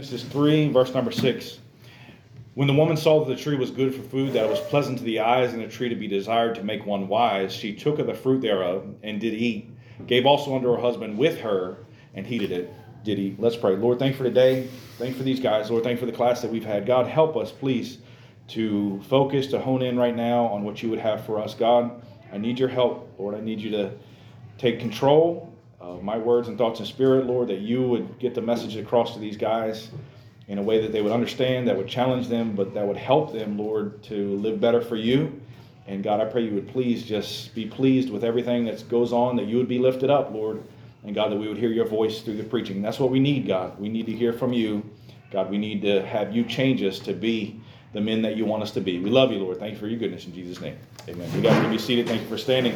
Genesis 3, verse number 6. When the woman saw that the tree was good for food, that it was pleasant to the eyes, and a tree to be desired to make one wise, she took of the fruit thereof and did eat, gave also unto her husband with her, and he did it. Did eat. Let's pray. Lord, thank for today. Thank for these guys. Lord, thank for the class that we've had. God, help us, please, to focus, to hone in right now on what you would have for us. God, I need your help. Lord, I need you to take control uh, my words and thoughts and spirit, Lord, that you would get the message across to these guys in a way that they would understand, that would challenge them, but that would help them, Lord, to live better for you. And God, I pray you would please just be pleased with everything that goes on, that you would be lifted up, Lord. And God, that we would hear your voice through the preaching. That's what we need, God. We need to hear from you. God, we need to have you change us to be the men that you want us to be. We love you, Lord. Thank you for your goodness in Jesus' name. Amen. You guys can be seated. Thank you for standing.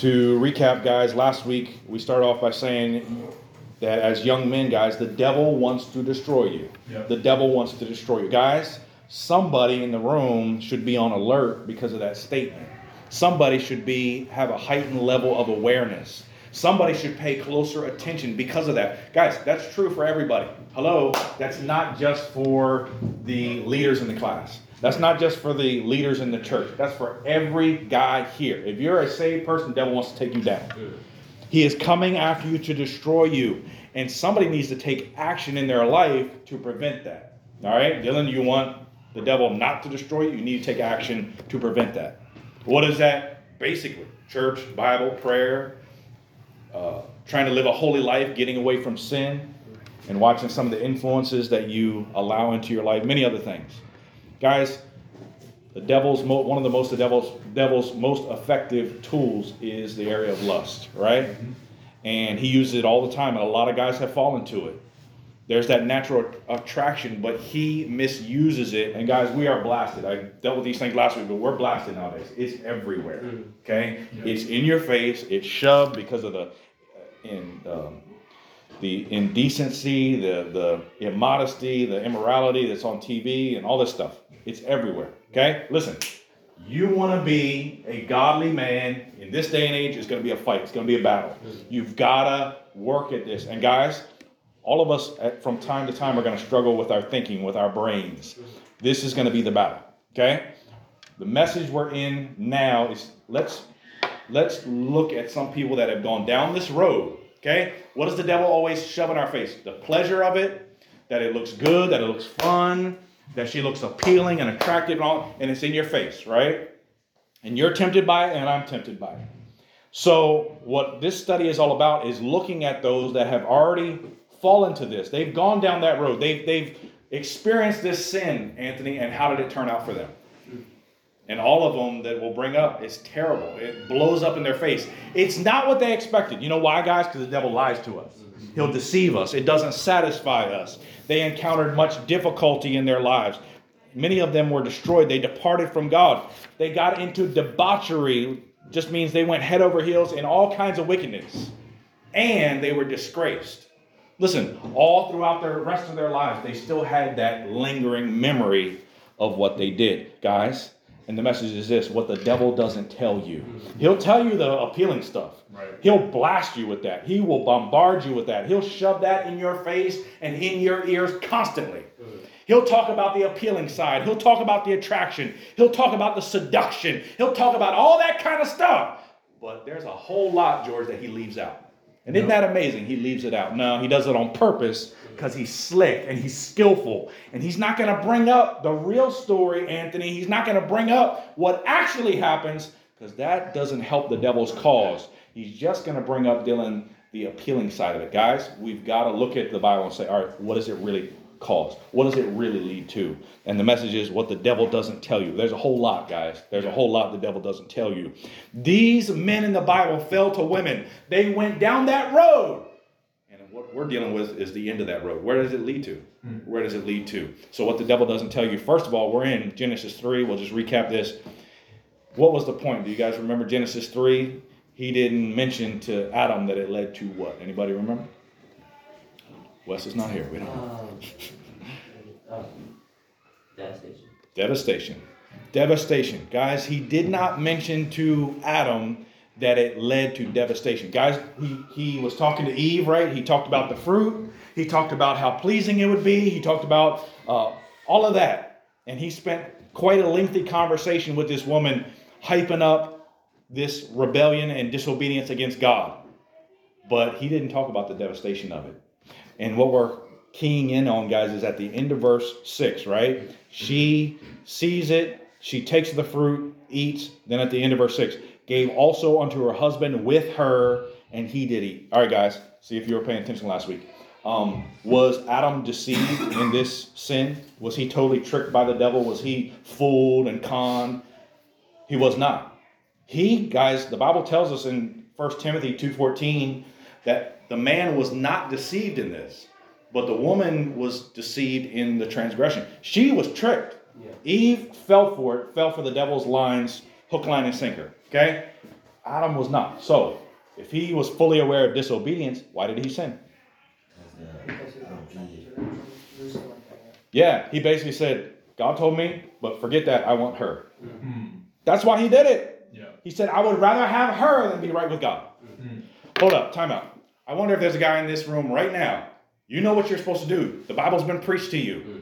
To recap, guys, last week we started off by saying that as young men, guys, the devil wants to destroy you. Yep. The devil wants to destroy you. Guys, somebody in the room should be on alert because of that statement. Somebody should be have a heightened level of awareness. Somebody should pay closer attention because of that. Guys, that's true for everybody. Hello, that's not just for the leaders in the class. That's not just for the leaders in the church. That's for every guy here. If you're a saved person, the devil wants to take you down. He is coming after you to destroy you. And somebody needs to take action in their life to prevent that. All right? Dylan, you want the devil not to destroy you? You need to take action to prevent that. What is that? Basically, church, Bible, prayer, uh, trying to live a holy life, getting away from sin, and watching some of the influences that you allow into your life, many other things. Guys, the devil's mo- one of the most the devil's devil's most effective tools is the area of lust, right? Mm-hmm. And he uses it all the time, and a lot of guys have fallen to it. There's that natural attraction, but he misuses it. And guys, we are blasted. I dealt with these things last week, but we're blasted nowadays. It's everywhere. Mm-hmm. Okay, yeah. it's in your face. It's shoved because of the in um, the indecency, the the immodesty, the immorality that's on TV, and all this stuff. It's everywhere. Okay? Listen, you want to be a godly man in this day and age, it's going to be a fight, it's going to be a battle. You've got to work at this. And guys, all of us at, from time to time are going to struggle with our thinking, with our brains. This is going to be the battle. Okay? The message we're in now is let's let's look at some people that have gone down this road. Okay? What does the devil always shove in our face? The pleasure of it, that it looks good, that it looks fun, that she looks appealing and attractive and all, and it's in your face, right? And you're tempted by it, and I'm tempted by it. So, what this study is all about is looking at those that have already fallen to this. They've gone down that road. They've, they've experienced this sin, Anthony, and how did it turn out for them? And all of them that will bring up is terrible. It blows up in their face. It's not what they expected. You know why, guys? Because the devil lies to us. He'll deceive us. It doesn't satisfy us. They encountered much difficulty in their lives. Many of them were destroyed. They departed from God. They got into debauchery, just means they went head over heels in all kinds of wickedness. And they were disgraced. Listen, all throughout the rest of their lives, they still had that lingering memory of what they did. Guys, and the message is this what the devil doesn't tell you. He'll tell you the appealing stuff. Right. He'll blast you with that. He will bombard you with that. He'll shove that in your face and in your ears constantly. He'll talk about the appealing side. He'll talk about the attraction. He'll talk about the seduction. He'll talk about all that kind of stuff. But there's a whole lot, George, that he leaves out. And isn't that amazing? He leaves it out. No, he does it on purpose because he's slick and he's skillful. And he's not going to bring up the real story, Anthony. He's not going to bring up what actually happens because that doesn't help the devil's cause. He's just going to bring up, Dylan, the appealing side of it. Guys, we've got to look at the Bible and say, all right, what does it really cause? What does it really lead to? And the message is what the devil doesn't tell you. There's a whole lot, guys. There's a whole lot the devil doesn't tell you. These men in the Bible fell to women. They went down that road. And what we're dealing with is the end of that road. Where does it lead to? Hmm. Where does it lead to? So, what the devil doesn't tell you, first of all, we're in Genesis 3. We'll just recap this. What was the point? Do you guys remember Genesis 3? He didn't mention to Adam that it led to what? Anybody remember? Wes is not here. We don't know. Um, um, devastation. Devastation. Devastation. Guys, he did not mention to Adam that it led to devastation. Guys, he, he was talking to Eve, right? He talked about the fruit. He talked about how pleasing it would be. He talked about uh, all of that. And he spent quite a lengthy conversation with this woman, hyping up this rebellion and disobedience against God. But he didn't talk about the devastation of it. And what we're keying in on, guys, is at the end of verse 6, right? She sees it, she takes the fruit, eats, then at the end of verse 6, gave also unto her husband with her, and he did eat. All right, guys, see if you were paying attention last week. Um, was Adam deceived in this sin? Was he totally tricked by the devil? Was he fooled and conned? He was not. He, guys, the Bible tells us in 1 Timothy 2.14 that the man was not deceived in this, but the woman was deceived in the transgression. She was tricked. Yeah. Eve fell for it, fell for the devil's lines, hook, line, and sinker. Okay? Adam was not. So, if he was fully aware of disobedience, why did he sin? Yeah, he basically said, God told me, but forget that, I want her. Mm-hmm. That's why he did it. Yeah. He said, I would rather have her than be right with God. Mm-hmm. Hold up, time out. I wonder if there's a guy in this room right now. You know what you're supposed to do. The Bible's been preached to you. Mm-hmm.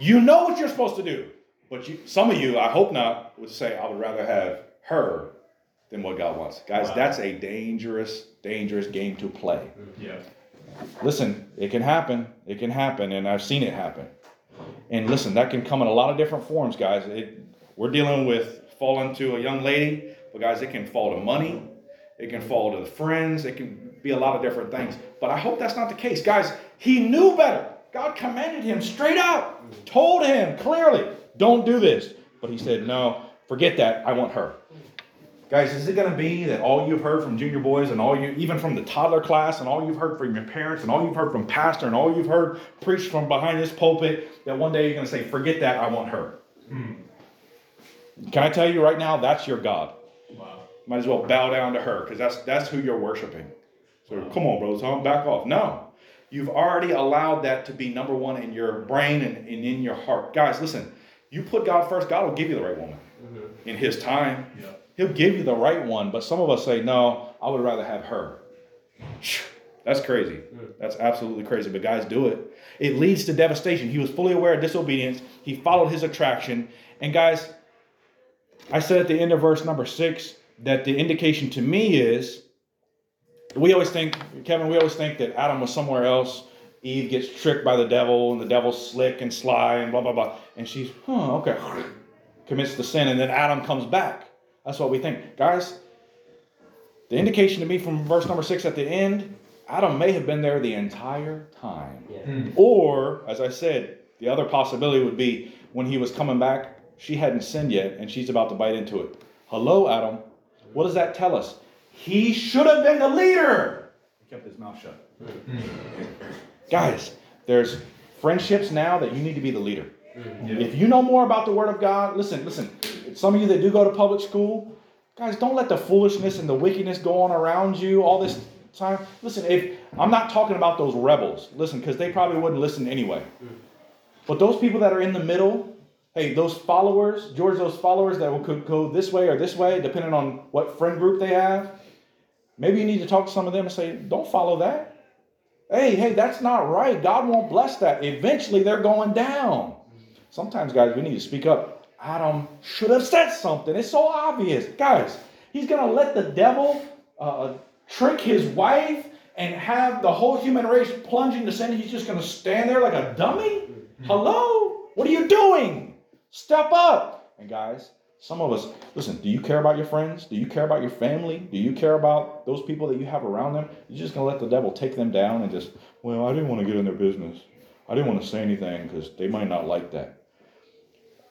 You know what you're supposed to do. But you, some of you, I hope not, would say, I would rather have her than what God wants. Guys, wow. that's a dangerous, dangerous game to play. Yeah. Listen, it can happen. It can happen, and I've seen it happen. And listen, that can come in a lot of different forms, guys. It, we're dealing with falling to a young lady, but guys, it can fall to money. It can fall to the friends. It can be a lot of different things. But I hope that's not the case. Guys, he knew better. God commanded him straight out, told him clearly, don't do this. But he said, no, forget that. I want her. Guys, is it going to be that all you've heard from junior boys and all you, even from the toddler class, and all you've heard from your parents, and all you've heard from pastor, and all you've heard preached from behind this pulpit, that one day you're going to say, forget that, I want her? Can I tell you right now, that's your God. Wow. Might as well bow down to her because that's that's who you're worshiping. So come on, bro, so back off. No, you've already allowed that to be number one in your brain and, and in your heart. Guys, listen, you put God first, God will give you the right woman mm-hmm. in His time. Yeah. He'll give you the right one, but some of us say, no, I would rather have her. That's crazy. That's absolutely crazy. But guys, do it. It leads to devastation. He was fully aware of disobedience. He followed his attraction. And guys, I said at the end of verse number six that the indication to me is we always think, Kevin, we always think that Adam was somewhere else. Eve gets tricked by the devil, and the devil's slick and sly, and blah, blah, blah. And she's, huh, okay, commits the sin, and then Adam comes back. That's what we think. Guys, the indication to me from verse number six at the end, Adam may have been there the entire time. Yeah. Mm. Or, as I said, the other possibility would be when he was coming back, she hadn't sinned yet and she's about to bite into it. Hello, Adam. What does that tell us? He should have been the leader. He kept his mouth shut. Guys, there's friendships now that you need to be the leader. If you know more about the Word of God, listen, listen some of you that do go to public school, guys, don't let the foolishness and the wickedness go on around you all this time. Listen, if I'm not talking about those rebels, listen, because they probably wouldn't listen anyway. But those people that are in the middle, hey, those followers, George, those followers that could go this way or this way, depending on what friend group they have, maybe you need to talk to some of them and say, don't follow that. Hey, hey, that's not right. God won't bless that. Eventually, they're going down. Sometimes, guys, we need to speak up. Adam should have said something. It's so obvious. Guys, he's going to let the devil uh, trick his wife and have the whole human race plunge into sin. He's just going to stand there like a dummy? Hello? What are you doing? Step up. And guys, some of us, listen, do you care about your friends? Do you care about your family? Do you care about those people that you have around them? You're just going to let the devil take them down and just, well, I didn't want to get in their business. I didn't want to say anything because they might not like that.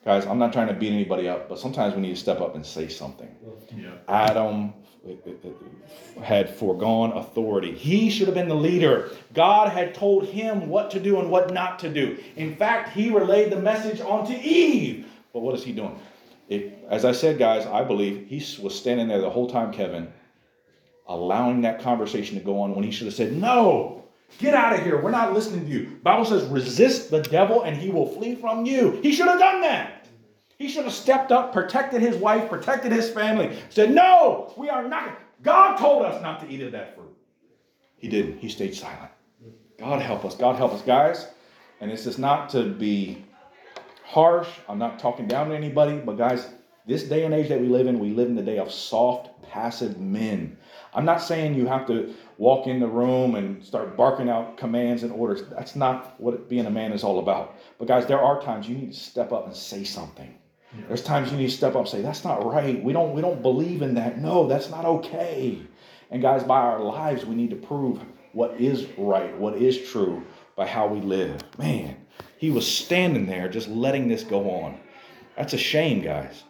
Guys, I'm not trying to beat anybody up, but sometimes we need to step up and say something. Yeah. Adam uh, uh, uh, had foregone authority. He should have been the leader. God had told him what to do and what not to do. In fact, he relayed the message onto Eve. But what is he doing? It, as I said, guys, I believe he was standing there the whole time, Kevin, allowing that conversation to go on when he should have said, No, Get out of here. We're not listening to you. Bible says resist the devil and he will flee from you. He should have done that. He should have stepped up, protected his wife, protected his family. Said, "No, we are not. God told us not to eat of that fruit. He didn't. He stayed silent. God help us. God help us, guys. And this is not to be harsh. I'm not talking down to anybody, but guys, this day and age that we live in, we live in the day of soft, passive men. I'm not saying you have to walk in the room and start barking out commands and orders. That's not what being a man is all about. But guys, there are times you need to step up and say something. There's times you need to step up and say, that's not right. We don't we don't believe in that. No, that's not okay. And guys, by our lives, we need to prove what is right, what is true by how we live. Man, he was standing there just letting this go on. That's a shame, guys.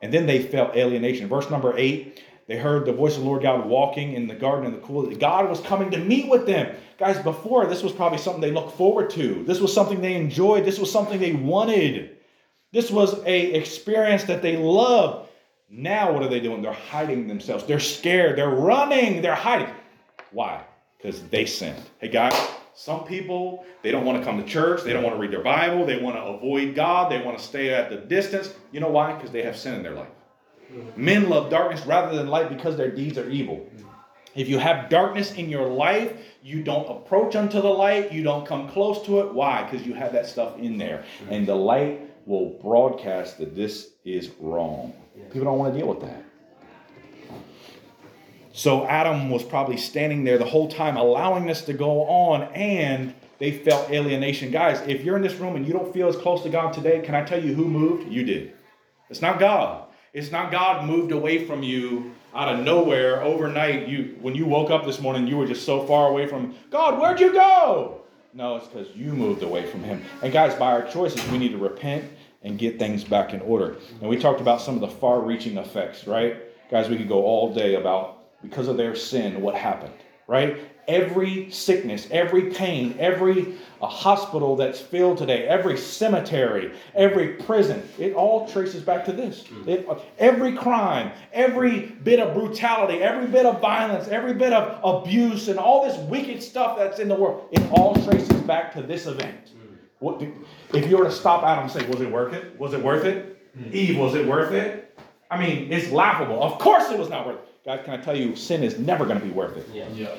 And then they felt alienation. Verse number eight they heard the voice of the Lord God walking in the garden in the cool. God was coming to meet with them. Guys, before this was probably something they looked forward to. This was something they enjoyed. This was something they wanted. This was a experience that they loved. Now what are they doing? They're hiding themselves. They're scared. They're running. They're hiding. Why? Because they sinned. Hey guys, some people they don't want to come to church. They don't want to read their Bible. They want to avoid God. They want to stay at the distance. You know why? Because they have sin in their life. Men love darkness rather than light because their deeds are evil. If you have darkness in your life, you don't approach unto the light, you don't come close to it. Why? Because you have that stuff in there. And the light will broadcast that this is wrong. People don't want to deal with that. So Adam was probably standing there the whole time, allowing this to go on, and they felt alienation. Guys, if you're in this room and you don't feel as close to God today, can I tell you who moved? You did. It's not God. It's not God moved away from you out of nowhere overnight. You when you woke up this morning, you were just so far away from God. Where'd you go? No, it's because you moved away from Him. And guys, by our choices, we need to repent and get things back in order. And we talked about some of the far-reaching effects, right? Guys, we could go all day about because of their sin, what happened, right? every sickness, every pain, every uh, hospital that's filled today, every cemetery, every prison, it all traces back to this. Hmm. It, uh, every crime, every bit of brutality, every bit of violence, every bit of abuse, and all this wicked stuff that's in the world, it all traces back to this event. Hmm. What, if you were to stop Adam and say, was it worth it? Was it worth it? Mm. Eve, was it worth it? I mean, it's laughable. Of course it was not worth it. Guys, can I tell you, sin is never going to be worth it. Yeah. yeah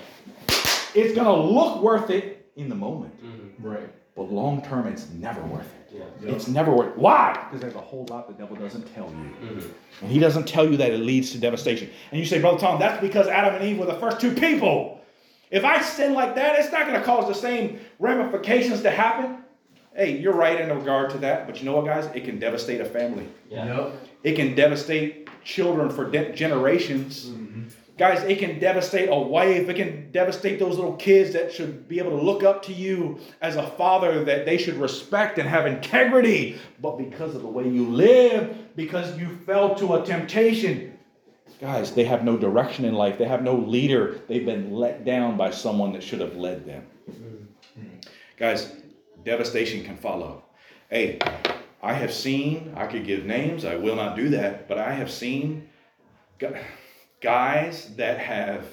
it's going to look worth it in the moment. Mm-hmm. Right. But long term, it's never worth it. Yeah. Yep. It's never worth it. Why? Because there's a whole lot the devil doesn't tell you. Mm-hmm. And he doesn't tell you that it leads to devastation. And you say, Brother Tom, that's because Adam and Eve were the first two people. If I sin like that, it's not going to cause the same ramifications to happen. Hey, you're right in regard to that. But you know what, guys? It can devastate a family. Yeah. Yep. It can devastate children for de- generations. Mm-hmm. Guys, it can devastate a wife. It can devastate those little kids that should be able to look up to you as a father that they should respect and have integrity. But because of the way you live, because you fell to a temptation, guys, they have no direction in life. They have no leader. They've been let down by someone that should have led them. Guys, devastation can follow. Hey, I have seen, I could give names, I will not do that, but I have seen. Guys that have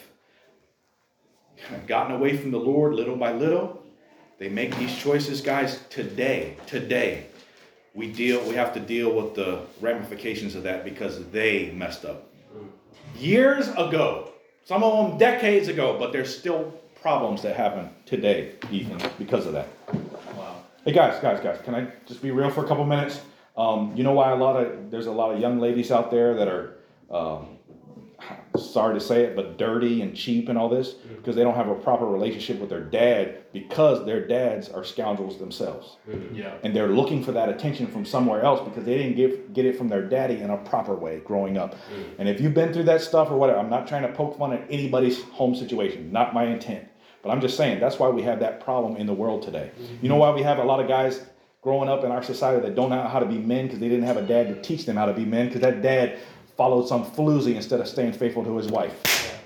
gotten away from the Lord little by little. They make these choices, guys, today, today. We deal we have to deal with the ramifications of that because they messed up. Years ago, some of them decades ago, but there's still problems that happen today, even because of that. Hey guys, guys, guys, can I just be real for a couple minutes? Um, you know why a lot of there's a lot of young ladies out there that are um, sorry to say it, but dirty and cheap and all this mm-hmm. because they don't have a proper relationship with their dad because their dads are scoundrels themselves. Mm-hmm. Yeah. And they're looking for that attention from somewhere else because they didn't get, get it from their daddy in a proper way growing up. Mm-hmm. And if you've been through that stuff or whatever, I'm not trying to poke fun at anybody's home situation, not my intent. But I'm just saying that's why we have that problem in the world today. You know why we have a lot of guys growing up in our society that don't know how to be men because they didn't have a dad to teach them how to be men because that dad followed some floozy instead of staying faithful to his wife.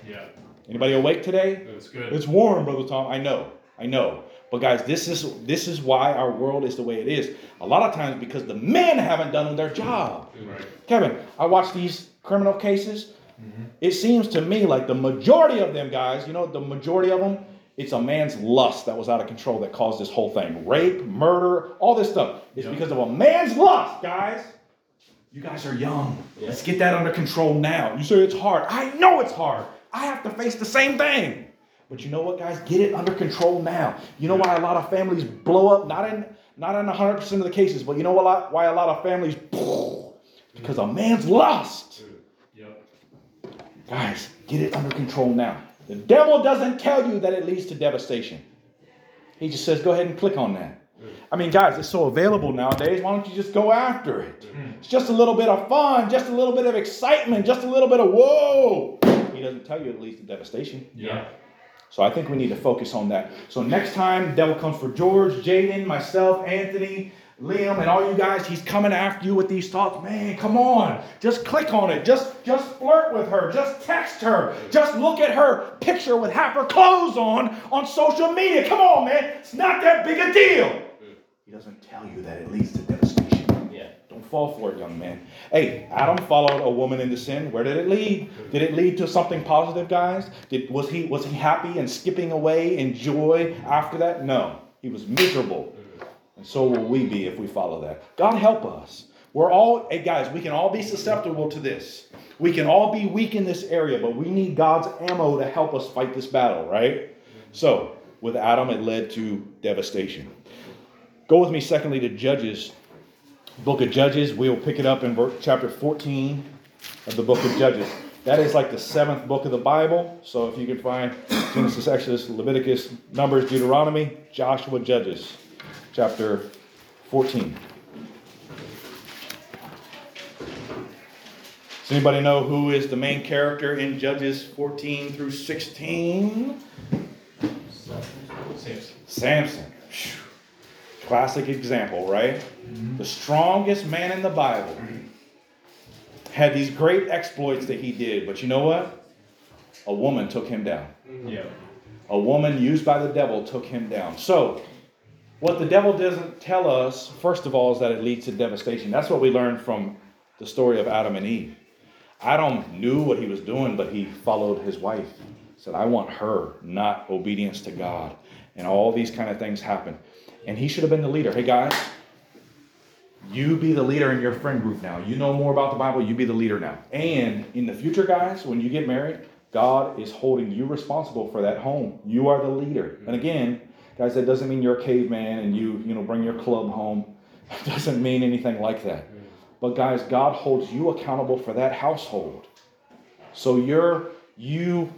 Yeah. Anybody awake today? That's good. It's warm, brother Tom. I know. I know. But guys, this is this is why our world is the way it is. A lot of times because the men haven't done their job. Right. Kevin, I watch these criminal cases. Mm-hmm. It seems to me like the majority of them guys, you know, the majority of them, it's a man's lust that was out of control that caused this whole thing. Rape, murder, all this stuff. It's because of a man's lust, guys. You guys are young. Yeah. Let's get that under control now. You say it's hard. I know it's hard. I have to face the same thing. But you know what, guys? Get it under control now. You know why a lot of families blow up? Not in not in 100% of the cases, but you know what, why a lot of families? Because a man's lust. Yep. Guys, get it under control now. The devil doesn't tell you that it leads to devastation. He just says, go ahead and click on that. I mean, guys, it's so available nowadays. Why don't you just go after it? It's just a little bit of fun, just a little bit of excitement, just a little bit of whoa. He doesn't tell you it leads to devastation. Yeah. So I think we need to focus on that. So next time, devil comes for George, Jaden, myself, Anthony, Liam, and all you guys, he's coming after you with these thoughts. Man, come on. Just click on it. Just just flirt with her. Just text her. Just look at her picture with half her clothes on on social media. Come on, man. It's not that big a deal. He doesn't tell you that it leads to devastation. Yeah. Don't fall for it, young man. Hey, Adam followed a woman into sin. Where did it lead? Did it lead to something positive, guys? Did was he was he happy and skipping away in joy after that? No. He was miserable. And so will we be if we follow that. God help us. We're all, hey guys, we can all be susceptible to this. We can all be weak in this area, but we need God's ammo to help us fight this battle, right? So, with Adam, it led to devastation. Go with me, secondly, to Judges, book of Judges. We'll pick it up in chapter 14 of the book of Judges. That is like the seventh book of the Bible. So if you can find Genesis, Exodus, Leviticus, Numbers, Deuteronomy, Joshua, Judges chapter 14. Does anybody know who is the main character in Judges 14 through 16? Samson. Samson. Classic example, right? Mm-hmm. The strongest man in the Bible had these great exploits that he did, but you know what? A woman took him down. Yeah. A woman used by the devil took him down. So, what the devil doesn't tell us, first of all, is that it leads to devastation. That's what we learned from the story of Adam and Eve. Adam knew what he was doing, but he followed his wife. Said, I want her, not obedience to God. And all these kind of things happen. And he should have been the leader. Hey, guys, you be the leader in your friend group now. You know more about the Bible, you be the leader now. And in the future, guys, when you get married, God is holding you responsible for that home. You are the leader. And again, Guys, that doesn't mean you're a caveman and you, you know, bring your club home. It doesn't mean anything like that. But guys, God holds you accountable for that household. So you're you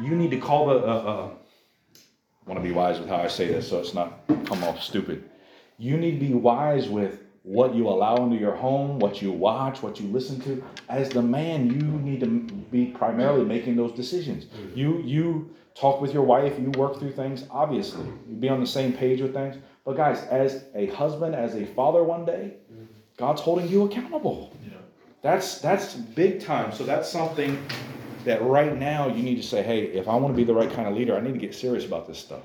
you need to call the. Uh, uh, I want to be wise with how I say this, so it's not come off stupid. You need to be wise with what you allow into your home, what you watch, what you listen to. As the man, you need to be primarily making those decisions. You you talk with your wife, you work through things, obviously. You be on the same page with things. But guys, as a husband, as a father one day, God's holding you accountable. Yeah. That's that's big time. So that's something that right now you need to say, hey, if I want to be the right kind of leader, I need to get serious about this stuff.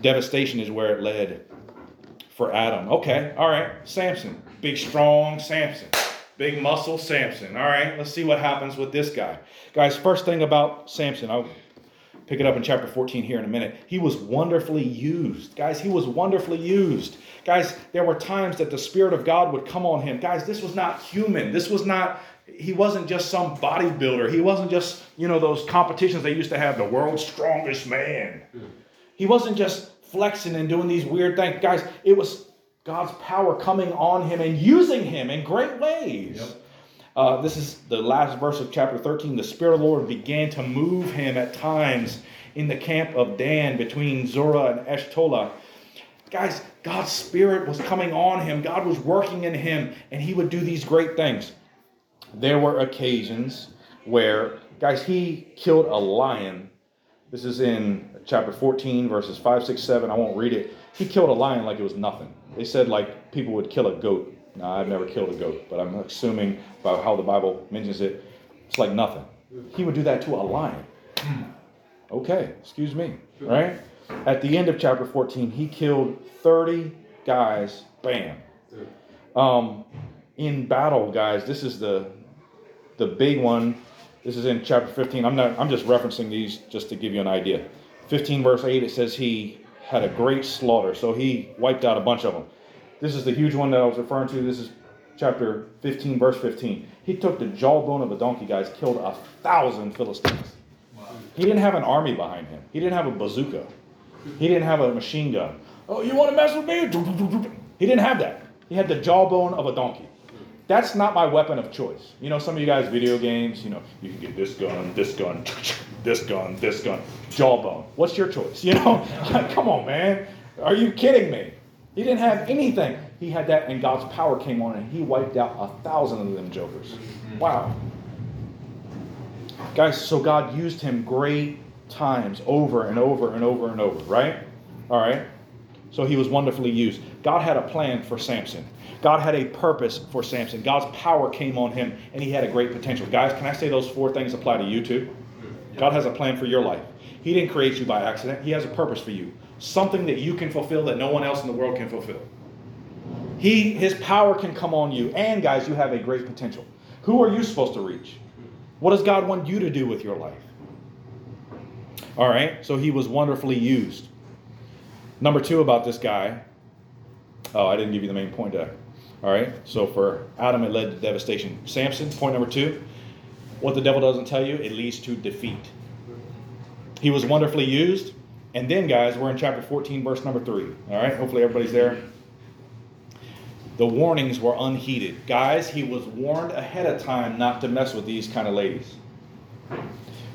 Devastation is where it led for Adam. Okay, all right, Samson, big strong Samson. Big muscle Samson. All right, let's see what happens with this guy. Guys, first thing about Samson, I'll pick it up in chapter 14 here in a minute. He was wonderfully used. Guys, he was wonderfully used. Guys, there were times that the Spirit of God would come on him. Guys, this was not human. This was not, he wasn't just some bodybuilder. He wasn't just, you know, those competitions they used to have, the world's strongest man. He wasn't just flexing and doing these weird things. Guys, it was God's power coming on him and using him in great ways. Yep. Uh, this is the last verse of chapter 13. The Spirit of the Lord began to move him at times in the camp of Dan between Zorah and Eshtaol. Guys, God's Spirit was coming on him, God was working in him, and he would do these great things. There were occasions where, guys, he killed a lion. This is in chapter 14, verses 5, 6, 7. I won't read it. He killed a lion like it was nothing. They said, like, people would kill a goat. Now, I've never killed a goat, but I'm assuming by how the Bible mentions it, it's like nothing. He would do that to a lion. Okay, excuse me, right? At the end of chapter 14, he killed 30 guys, bam. Um, in battle, guys, this is the the big one. This is in chapter 15. I'm not I'm just referencing these just to give you an idea. 15 verse 8 it says he had a great slaughter. So he wiped out a bunch of them. This is the huge one that I was referring to. This is chapter 15, verse 15. He took the jawbone of a donkey, guys, killed a thousand Philistines. He didn't have an army behind him. He didn't have a bazooka. He didn't have a machine gun. Oh, you want to mess with me? He didn't have that. He had the jawbone of a donkey. That's not my weapon of choice. You know, some of you guys, video games, you know, you can get this gun, this gun, this gun, this gun, jawbone. What's your choice? You know, come on, man. Are you kidding me? He didn't have anything. He had that, and God's power came on, and he wiped out a thousand of them jokers. Wow. Guys, so God used him great times over and over and over and over, right? All right. So he was wonderfully used. God had a plan for Samson. God had a purpose for Samson. God's power came on him and he had a great potential. Guys, can I say those four things apply to you too? God has a plan for your life. He didn't create you by accident, He has a purpose for you. Something that you can fulfill that no one else in the world can fulfill. He, his power can come on you. And guys, you have a great potential. Who are you supposed to reach? What does God want you to do with your life? All right, so he was wonderfully used. Number two about this guy. Oh, I didn't give you the main point there. All right, so for Adam, it led to devastation. Samson, point number two. What the devil doesn't tell you, it leads to defeat. He was wonderfully used. And then, guys, we're in chapter 14, verse number 3. All right, hopefully everybody's there. The warnings were unheeded. Guys, he was warned ahead of time not to mess with these kind of ladies.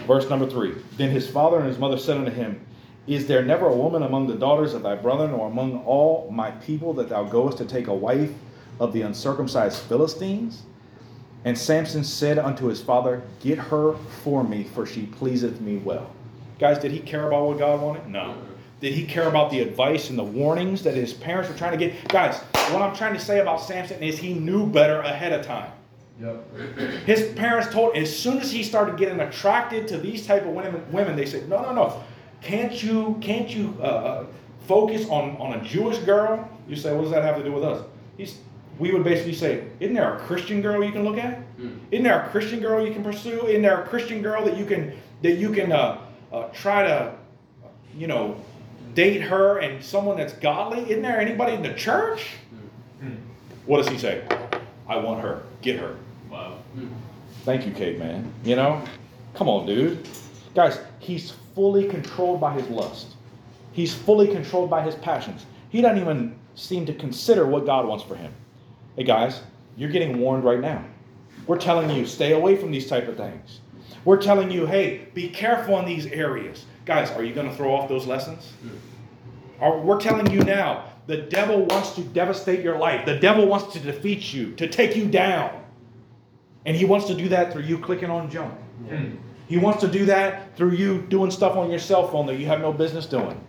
Verse number 3 Then his father and his mother said unto him, Is there never a woman among the daughters of thy brethren or among all my people that thou goest to take a wife of the uncircumcised Philistines? And Samson said unto his father, Get her for me, for she pleaseth me well. Guys, did he care about what God wanted? No. Did he care about the advice and the warnings that his parents were trying to get? Guys, what I'm trying to say about Samson is he knew better ahead of time. Yep. His parents told as soon as he started getting attracted to these type of women, women they said, no, no, no. Can't you can't you uh, uh, focus on, on a Jewish girl? You say, what does that have to do with us? He's, we would basically say, isn't there a Christian girl you can look at? Mm. Isn't there a Christian girl you can pursue? Isn't there a Christian girl that you can that you can uh, uh, try to, you know, date her and someone that's godly? Isn't there anybody in the church? Mm. What does he say? I want her. Get her. Wow. Thank you, Kate, man. You know, come on, dude. Guys, he's fully controlled by his lust. He's fully controlled by his passions. He doesn't even seem to consider what God wants for him. Hey guys, you're getting warned right now. We're telling you, stay away from these type of things. We're telling you, hey, be careful in these areas. Guys, are you going to throw off those lessons? We're telling you now, the devil wants to devastate your life. The devil wants to defeat you, to take you down. And he wants to do that through you clicking on junk. Hmm. He wants to do that through you doing stuff on your cell phone that you have no business doing.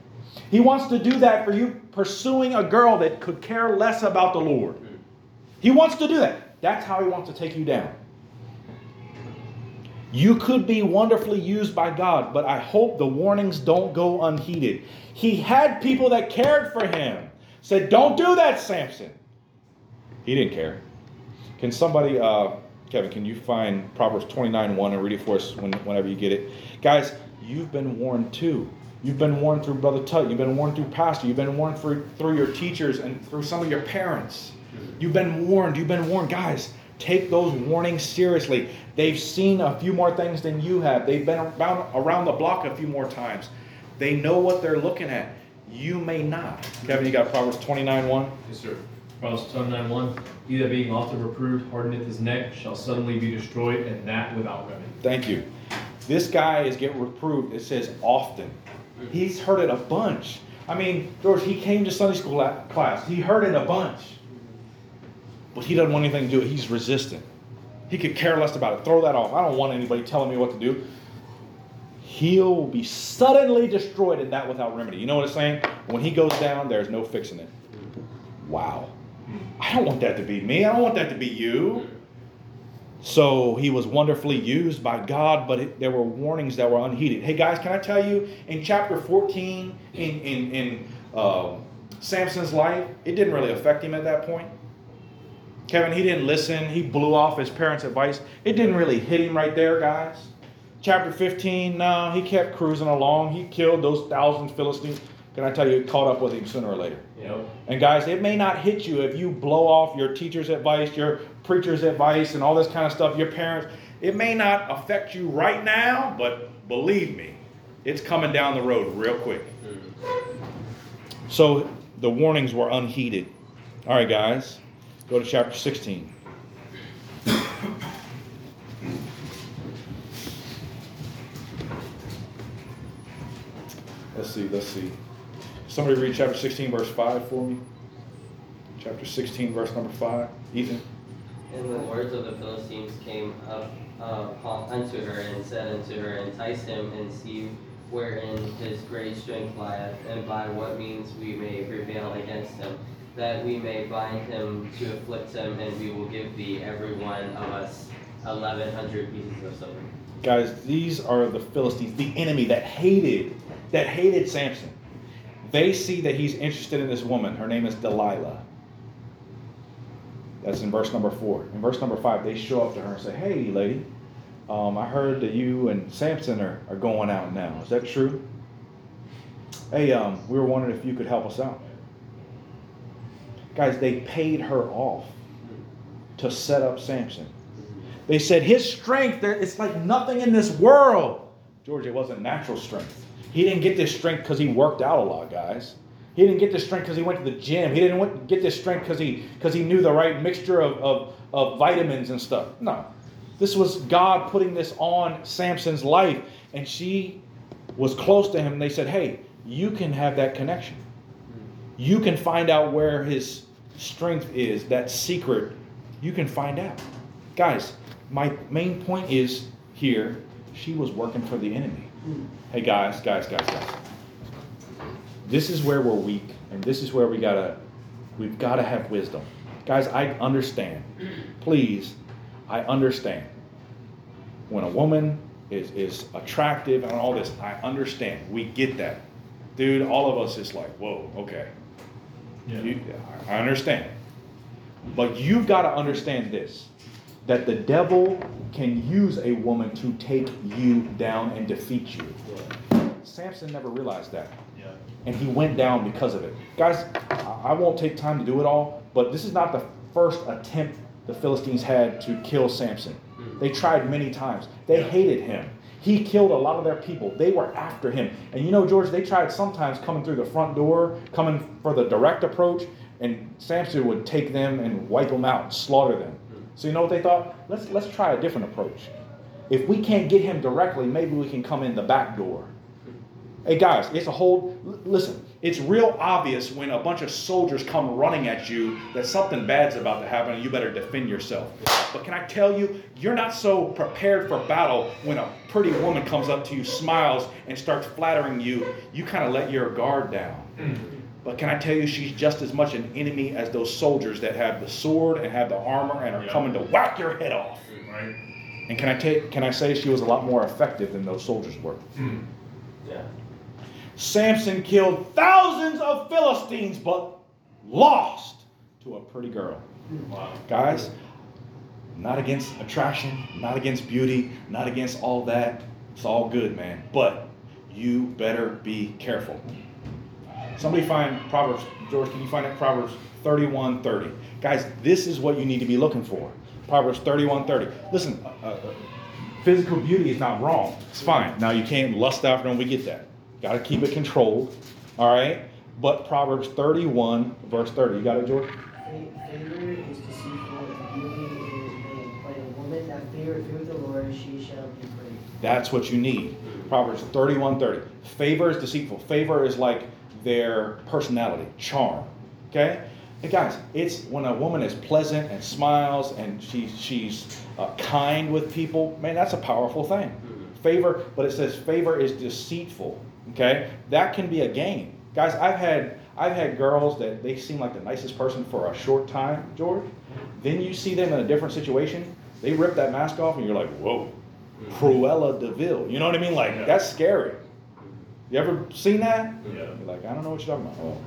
He wants to do that for you pursuing a girl that could care less about the Lord. Hmm. He wants to do that. That's how he wants to take you down. You could be wonderfully used by God, but I hope the warnings don't go unheeded. He had people that cared for him, said, Don't do that, Samson. He didn't care. Can somebody, uh, Kevin, can you find Proverbs 29 1 and read it for us when, whenever you get it? Guys, you've been warned too. You've been warned through Brother Tut. You've been warned through Pastor. You've been warned through, through your teachers and through some of your parents. You've been warned. You've been warned. Guys, Take those warnings seriously. They've seen a few more things than you have. They've been around, around the block a few more times. They know what they're looking at. You may not. Kevin, you got Proverbs 29 1? Yes, sir. Proverbs 29 1. He that being often reproved hardeneth his neck shall suddenly be destroyed, and that without remedy. Thank you. This guy is getting reproved. It says often. He's heard it a bunch. I mean, George, he came to Sunday school class. He heard it a bunch. But he doesn't want anything to do it. He's resistant. He could care less about it. Throw that off. I don't want anybody telling me what to do. He'll be suddenly destroyed in that without remedy. You know what it's saying? When he goes down, there's no fixing it. Wow. I don't want that to be me. I don't want that to be you. So he was wonderfully used by God, but it, there were warnings that were unheeded. Hey guys, can I tell you in chapter 14 in, in, in uh, Samson's life, it didn't really affect him at that point. Kevin, he didn't listen. He blew off his parents' advice. It didn't really hit him right there, guys. Chapter 15, no, he kept cruising along. He killed those thousand Philistines. Can I tell you, it caught up with him sooner or later. Yep. And guys, it may not hit you if you blow off your teacher's advice, your preacher's advice, and all this kind of stuff, your parents. It may not affect you right now, but believe me, It's coming down the road real quick. Hmm. So the warnings were unheeded. All right, guys, go to chapter 16. Let's see, let's see. Somebody read chapter 16, verse 5 for me. Chapter 16, verse number 5. Ethan. And the words of the Philistines came up uh, unto her and said unto her, Entice him and see wherein his great strength lieth, and by what means we may prevail against him, that we may bind him to afflict him, and we will give thee every one of us eleven hundred pieces of silver. Guys, these are the Philistines, the enemy that hated, that hated Samson. They see that he's interested in this woman. Her name is Delilah. That's in verse number four. In verse number five, they show up to her and say, Hey, lady, um, I heard that you and Samson are, are going out now. Is that true? Hey, um, we were wondering if you could help us out. Guys, they paid her off to set up Samson. They said his strength, it's like nothing in this world. George, it wasn't natural strength. He didn't get this strength because he worked out a lot, guys. He didn't get this strength because he went to the gym. He didn't get this strength because he because he knew the right mixture of, of, of vitamins and stuff. No. This was God putting this on Samson's life. And she was close to him. And they said, Hey, you can have that connection. You can find out where his strength is, that secret. You can find out. Guys, my main point is here she was working for the enemy. Hmm. Hey, guys, guys, guys, guys. This is where we're weak, and this is where we gotta, we've gotta have wisdom. Guys, I understand. Please, I understand. When a woman is, is attractive and all this, I understand. We get that. Dude, all of us is like, whoa, okay. Yeah. You, I understand. But you've got to understand this that the devil can use a woman to take you down and defeat you. Yeah. Samson never realized that. Yeah. And he went down because of it. Guys, I won't take time to do it all, but this is not the first attempt the Philistines had to kill Samson. Mm. They tried many times. They hated him. He killed a lot of their people. They were after him. And you know, George, they tried sometimes coming through the front door, coming for the direct approach, and Samson would take them and wipe them out, slaughter them. So you know what they thought? Let's let's try a different approach. If we can't get him directly, maybe we can come in the back door. Hey guys, it's a whole listen, it's real obvious when a bunch of soldiers come running at you that something bad's about to happen and you better defend yourself. But can I tell you, you're not so prepared for battle when a pretty woman comes up to you, smiles, and starts flattering you, you kind of let your guard down. But can I tell you, she's just as much an enemy as those soldiers that have the sword and have the armor and are yeah. coming to whack your head off. Right. And can I take? Can I say she was a lot more effective than those soldiers were? Mm. Yeah. Samson killed thousands of Philistines, but lost to a pretty girl. Wow. Guys, not against attraction, not against beauty, not against all that. It's all good, man. But you better be careful. Somebody find Proverbs, George, can you find it? Proverbs 31 30. Guys, this is what you need to be looking for. Proverbs 31 30. Listen, uh, uh, physical beauty is not wrong. It's fine. Now, you can't lust after them. We get that. Got to keep it controlled. All right? But Proverbs 31, verse 30. You got it, George? Favor is deceitful and beauty is vain, but a woman that feareth the Lord, she shall be praised. That's what you need. Proverbs 31 30. Favor is deceitful. Favor is like their personality, charm. Okay? Hey guys, it's when a woman is pleasant and smiles and she, she's uh, kind with people, man, that's a powerful thing. Favor, but it says favor is deceitful. Okay? That can be a game. Guys, I've had I've had girls that they seem like the nicest person for a short time, George. Then you see them in a different situation, they rip that mask off and you're like, whoa, mm. Cruella de Vil. You know what I mean? Like, that's scary. You ever seen that? Yeah. You're like, I don't know what you're talking about. Oh,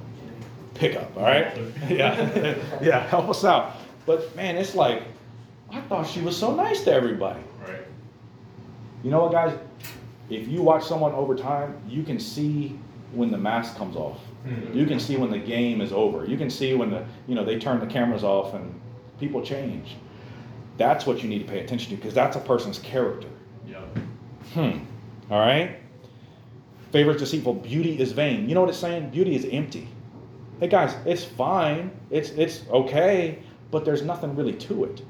pickup, all right? yeah, yeah, help us out. But man, it's like, I thought she was so nice to everybody. Right. You know what, guys? If you watch someone over time, you can see when the mask comes off. Mm-hmm. You can see when the game is over. You can see when the you know they turn the cameras off and people change. That's what you need to pay attention to because that's a person's character. Yeah. Hmm. All right. Favor is deceitful. Beauty is vain. You know what it's saying? Beauty is empty. Hey guys, it's fine. It's it's okay, but there's nothing really to it.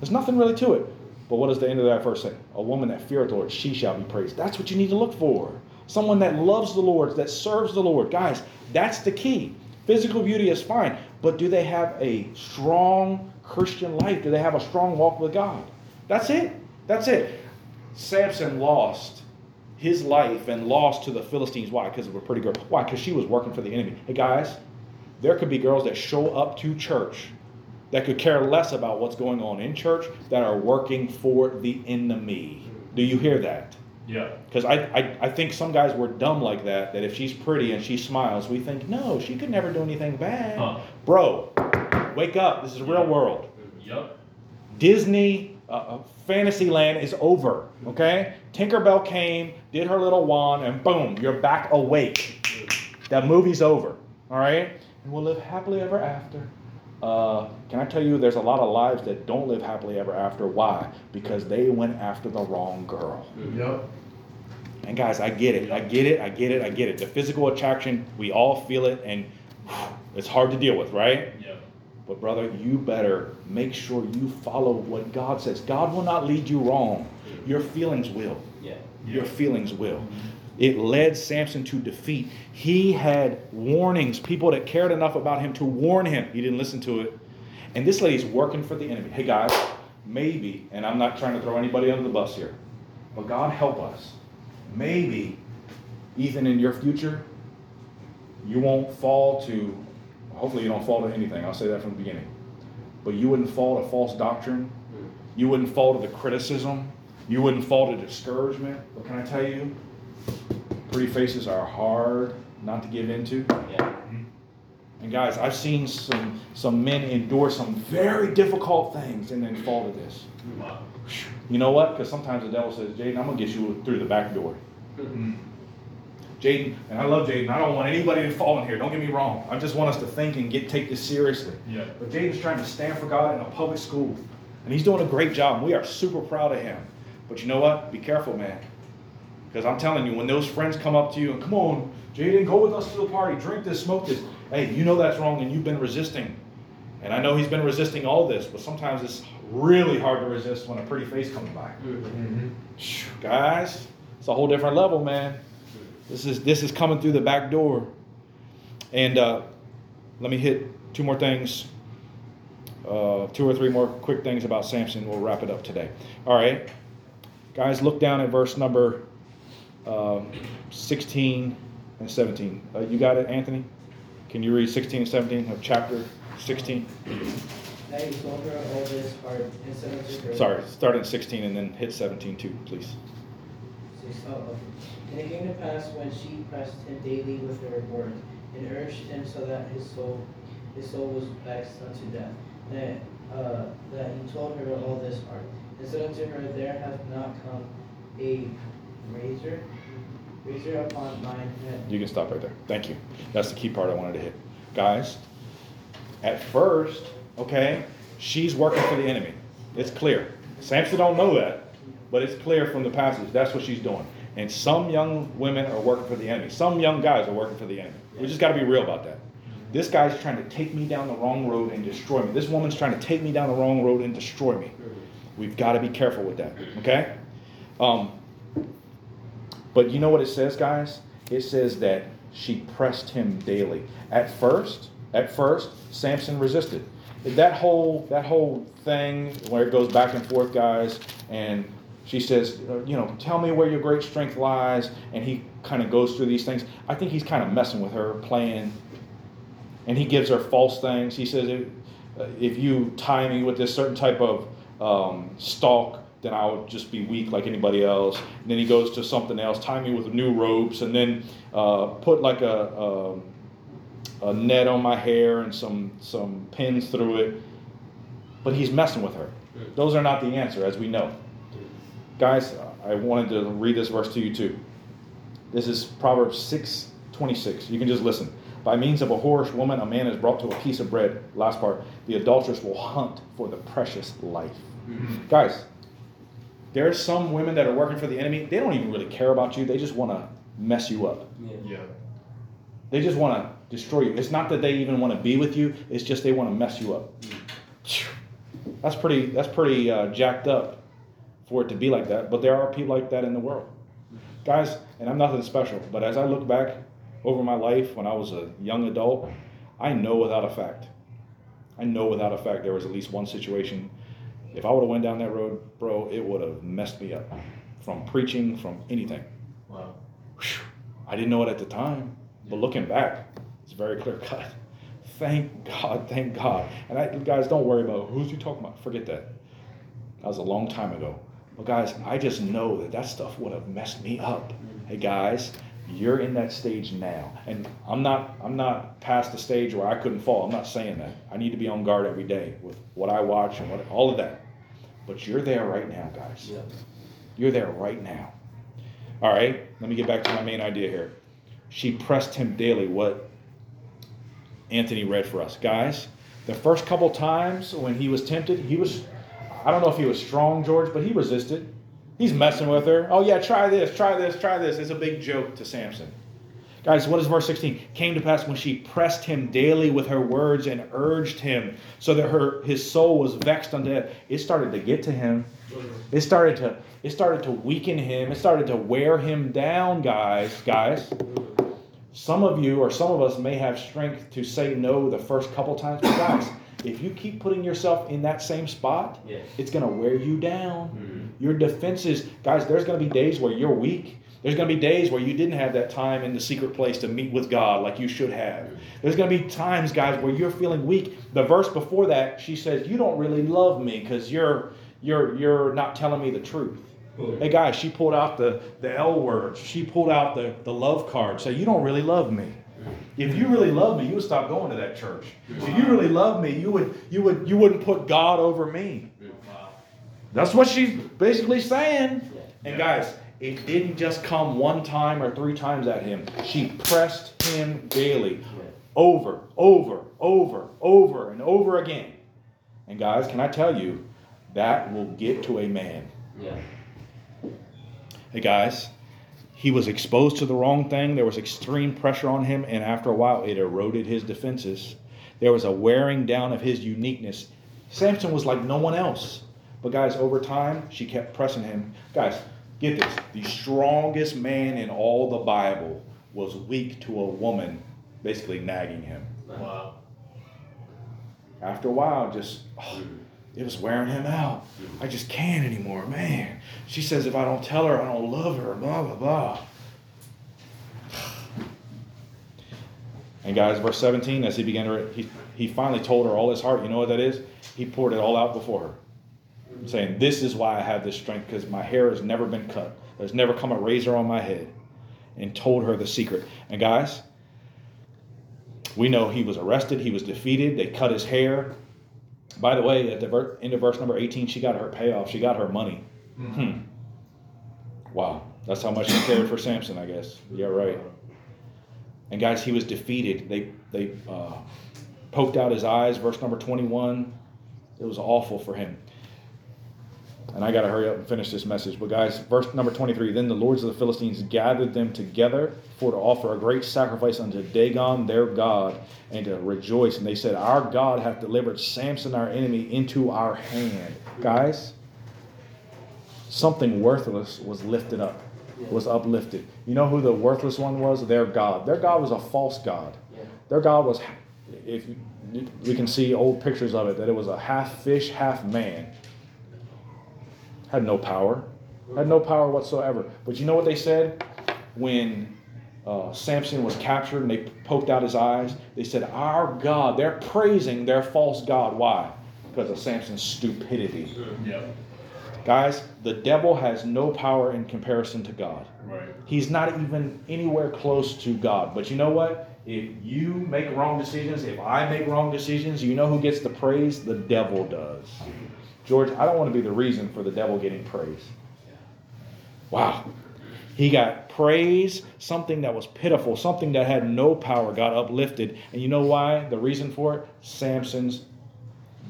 There's nothing really to it. But what does the end of that verse say? A woman that feareth the Lord, she shall be praised. That's what you need to look for. Someone that loves the Lord, that serves the Lord. Guys, that's the key. Physical beauty is fine, but do they have a strong Christian life? Do they have a strong walk with God? That's it. That's it. Samson lost his life and lost to the Philistines. Why? Because of a pretty girl. Why? Because she was working for the enemy. Hey, guys, there could be girls that show up to church that could care less about what's going on in church that are working for the enemy. Do you hear that? Yeah. Because I, I, I think some guys were dumb like that, that if she's pretty and she smiles, we think, no, she could never do anything bad. Huh. Bro, wake up. This is real world. Yep. Disney uh, uh, Fantasyland is over. Okay? Tinkerbell came, did her little wand, and boom, you're back awake. That movie's over. All right? And we'll live happily ever after. Uh, can I tell you, there's a lot of lives that don't live happily ever after. Why? Because they went after the wrong girl. Mm-hmm. Yep. And guys, I get it. I get it. I get it. I get it. The physical attraction, we all feel it, and it's hard to deal with, right? Yep. But brother, you better make sure you follow what God says. God will not lead you wrong. Mm-hmm. Your feelings will. Yeah. Your feelings will. Mm-hmm. It led Samson to defeat. He had warnings, people that cared enough about him to warn him. He didn't listen to it. And this lady's working for the enemy. Hey guys, maybe, and I'm not trying to throw anybody under the bus here, but God help us. Maybe, Ethan, in your future, you won't fall to, hopefully, you don't fall to anything. I'll say that from the beginning. But you wouldn't fall to false doctrine. You wouldn't fall to the criticism. You wouldn't fall to discouragement. But can I tell you, pretty faces are hard not to give into. Yeah. Mm-hmm. And guys, I've seen some some men endure some very difficult things and then fall to this. Wow. You know what? Because sometimes the devil says, Jaden, I'm gonna get you through the back door. Mm-hmm. Jaden, and I love Jaden. I don't want anybody to fall in here. Don't get me wrong. I just want us to think and get take this seriously. Yeah. But Jaden's trying to stand for God in a public school, and he's doing a great job. We are super proud of him. But you know what? Be careful, man. Because I'm telling you, when those friends come up to you and come on, Jaden, go with us to the party, drink this, smoke this. Hey, you know that's wrong, and you've been resisting. And I know he's been resisting all this, but sometimes it's really hard to resist when a pretty face comes by. Phew, Guys, it's a whole different level, man. This is this is coming through the back door. And uh, let me hit two more things, uh, two or three more quick things about Samson. We'll wrap it up today. All right, guys, look down at verse number um, 16 and 17. Uh, you got it, Anthony? Can you read 16 and 17 of chapter 16? Now he told her all this part and said unto her. Sorry, start at 16 and then hit 17 too, please. Oh. And it came to pass when she pressed him daily with her words, and urged him so that his soul, his soul was vexed unto death, that, uh, that he told her all this part, and said unto her, There hath not come a razor, You can stop right there. Thank you. That's the key part I wanted to hit. Guys, at first, okay, she's working for the enemy. It's clear. Samson don't know that, but it's clear from the passage. That's what she's doing. And some young women are working for the enemy. Some young guys are working for the enemy. We just got to be real about that. This guy's trying to take me down the wrong road and destroy me. This woman's trying to take me down the wrong road and destroy me. We've got to be careful with that. Okay? Um, but you know what it says, guys? It says that she pressed him daily. At first, at first, Samson resisted. That whole that whole thing where it goes back and forth, guys, and she says, you know, tell me where your great strength lies, and he kind of goes through these things. I think he's kind of messing with her, playing, and he gives her false things. He says, if, uh, if you tie me with this certain type of um, stalk, then I would just be weak like anybody else. And then he goes to something else, tie me with new ropes, and then uh, put like a, a a net on my hair and some some pins through it. But he's messing with her. Mm. Those are not the answer, as we know. Mm. Guys, I wanted to read this verse to you too. This is Proverbs 6 26. You can just listen. By means of a whorish woman, a man is brought to a piece of bread. Last part. The adulteress will hunt for the precious life. Mm-hmm. Guys, there are some women that are working for the enemy. They don't even really care about you. They just want to mess you up. Yeah. Yeah. They just want to destroy you. It's not that they even want to be with you. It's just they want to mess you up. That's pretty. That's pretty uh, jacked up for it to be like that. But there are people like that in the world, guys. And I'm nothing special. But as I look back over my life when I was a young adult, I know without a fact. I know without a fact there was at least one situation. If I would have went down that road, bro, it would have messed me up. From preaching, from anything. Wow. Whew. I didn't know it at the time, but looking back, it's very clear cut. Thank God, thank God. And I, guys, don't worry about who's you talking about. Forget that. That was a long time ago. But guys, I just know that that stuff would have messed me up. Hey guys, you're in that stage now, and I'm not. I'm not past the stage where I couldn't fall. I'm not saying that. I need to be on guard every day with what I watch and what all of that. But you're there right now, guys. Yeah. You're there right now. All right, let me get back to my main idea here. She pressed him daily, what Anthony read for us. Guys, the first couple times when he was tempted, he was, I don't know if he was strong, George, but he resisted. He's messing with her. Oh, yeah, try this, try this, try this. It's a big joke to Samson. Guys, what is verse 16? Came to pass when she pressed him daily with her words and urged him, so that her his soul was vexed unto death. It started to get to him. It started to it started to weaken him. It started to wear him down, guys. Guys, some of you or some of us may have strength to say no the first couple times, but guys, if you keep putting yourself in that same spot, Yes. it's going to wear you down. Mhm. Your defenses, guys, there's going to be days where you're weak. There's going to be days where you didn't have that time in the secret place to meet with God like you should have. There's going to be times, guys, where you're feeling weak. The verse before that, she says, "You don't really love me because you're you're you're not telling me the truth." Hey guys, she pulled out the, the L word. She pulled out the, the love card. Say, you don't really love me. If you really love me, you would stop going to that church. If you really love me, you would you would you wouldn't put God over me. That's what she's basically saying. And guys, it didn't just come one time or three times at him. She pressed him daily, over, over, over, over, and over again. And guys, can I tell you, that will get to a man. Yeah. Hey guys, he was exposed to the wrong thing. There was extreme pressure on him, and after a while, it eroded his defenses. There was a wearing down of his uniqueness. Samson was like no one else. But guys, over time, she kept pressing him. Guys, get this: the strongest man in all the Bible was weak to a woman, basically nagging him. Wow. After a while, just oh, it was wearing him out. I just can't anymore, man. She says if I don't tell her, I don't love her. Blah blah blah. And guys, verse 17, as he began to, he, he finally told her all his heart. You know what that is? He poured it all out before her, saying, "This is why I have this strength, because my hair has never been cut. There's never come a razor on my head." And told her the secret. And guys, we know he was arrested. He was defeated. They cut his hair. By the way, at the ver- end of verse number 18, she got her payoff. She got her money. Hmm. Wow. That's how much she cared for Samson, I guess. Yeah, right. And guys, he was defeated. They they uh, poked out his eyes. Verse number 21. It was awful for him. And I got to hurry up and finish this message. But guys, verse number 23. Then the lords of the Philistines gathered them together for to offer a great sacrifice unto Dagon their God and to rejoice. And they said, Our God hath delivered Samson our enemy into our hand. Guys, something worthless was lifted up, was uplifted. You know who the worthless one was? Their God. Their God was a false God. Their God was, if we can see old pictures of it, that it was a half fish, half man. Had no power. Had no power whatsoever. But you know what they said when uh, Samson was captured and they poked out his eyes? They said, Our God. They're praising their false God. Why? Because of Samson's stupidity. Yep. Guys, the devil has no power in comparison to God. Right. He's not even anywhere close to God. But you know what? If you make wrong decisions, if I make wrong decisions, you know who gets the praise? The devil does. George, I don't want to be the reason for the devil getting praise. Wow. He got praise, something that was pitiful, something that had no power got uplifted. And you know why? The reason for it? Samson's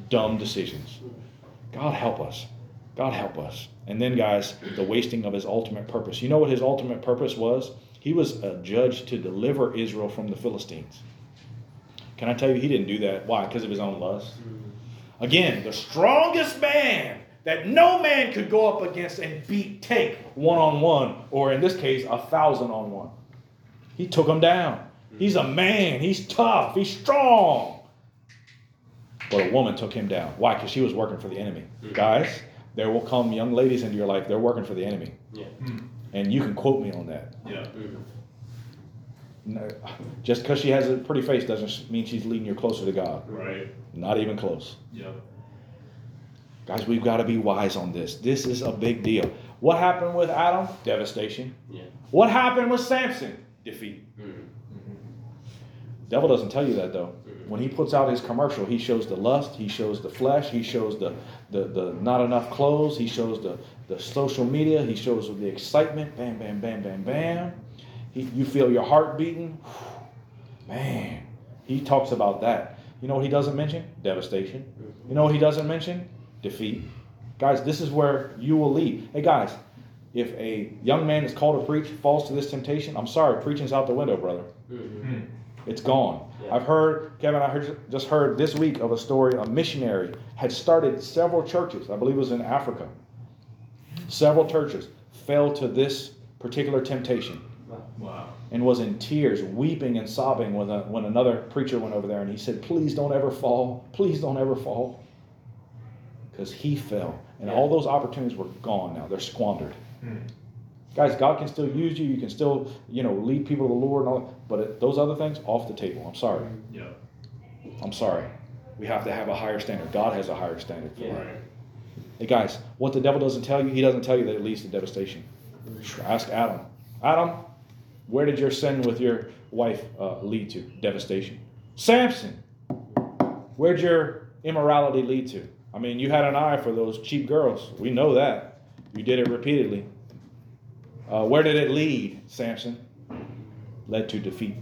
dumb decisions. God help us. God help us. And then, guys, the wasting of his ultimate purpose. You know what his ultimate purpose was? He was a judge to deliver Israel from the Philistines. Can I tell you, he didn't do that? Why? Because of his own lust. Again, the strongest man that no man could go up against and beat, take one on one, or in this case, a thousand on one. He took him down. He's a man. He's tough. He's strong. But a woman took him down. Why? Because she was working for the enemy. Guys, there will come young ladies into your life. They're working for the enemy. Yeah. And you can quote me on that. Yeah. Mhm. No, just because she has a pretty face doesn't mean she's leading you closer to God. Right. Not even close. Yeah. Guys, we've got to be wise on this. This is a big deal. What happened with Adam? Devastation. Yeah. What happened with Samson? Defeat. Mhm. Devil doesn't tell you that though. When he puts out his commercial, he shows the lust, he shows the flesh, he shows the the, the not enough clothes, he shows the, the social media, he shows the excitement, bam, bam, bam, bam, bam. He, you feel your heart beating. Man, he talks about that. You know what he doesn't mention? Devastation. You know what he doesn't mention? Defeat. Guys, this is where you will lead. Hey guys, if a young man is called to preach, falls to this temptation, I'm sorry, preaching's out the window, brother. Mhm. It's gone. Yeah. I've heard, Kevin, I heard, just heard this week of a story. A missionary had started several churches. I believe it was in Africa. Several churches fell to this particular temptation Wow. And was in tears, weeping and sobbing when, a, when another preacher went over there and he said, Please don't ever fall. Please don't ever fall. Because he fell. And Yeah. all those opportunities were gone now. They're squandered. Hmm. Guys, God can still use you. You can still, you know, lead people to the Lord and all But it, those other things, off the table. I'm sorry. Yeah. I'm sorry. We have to have a higher standard. God has a higher standard for Yeah. Right. Hey guys, what the devil doesn't tell you, he doesn't tell you that it leads to devastation. Ask Adam. Adam, where did your sin with your wife uh, lead to? Devastation. Samson, where'd your immorality lead to? I mean, you had an eye for those cheap girls. We know that. You did it repeatedly. Uh, where did it lead, Samson? Led to defeat.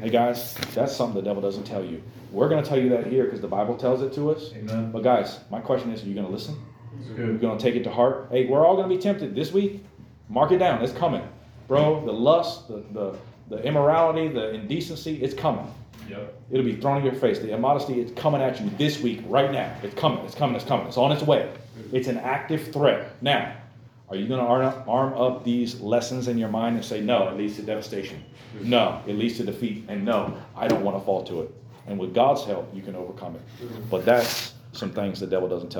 Hey guys, that's something the devil doesn't tell you. We're going to tell you that here because the Bible tells it to us. Amen. But guys, my question is, are you going to listen? You're going to take it to heart? Hey, we're all going to be tempted this week. Mark it down. It's coming. Bro, the lust, the, the, the immorality, the indecency, it's coming. Yep. It'll be thrown in your face. The immodesty, it's coming at you this week, right now. It's coming. It's coming. It's coming. It's on its way. It's an active threat. Now, are you going to arm up, arm up these lessons in your mind and say, no, it leads to devastation? No, it leads to defeat. And no, I don't want to fall to it. And with God's help, you can overcome it. But that's some things the devil doesn't tell you.